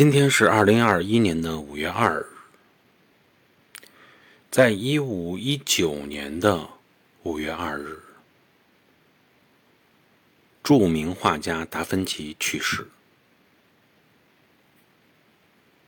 今天是二零二一年的五月二日。在一五一九年的五月二日著名画家达芬奇去世。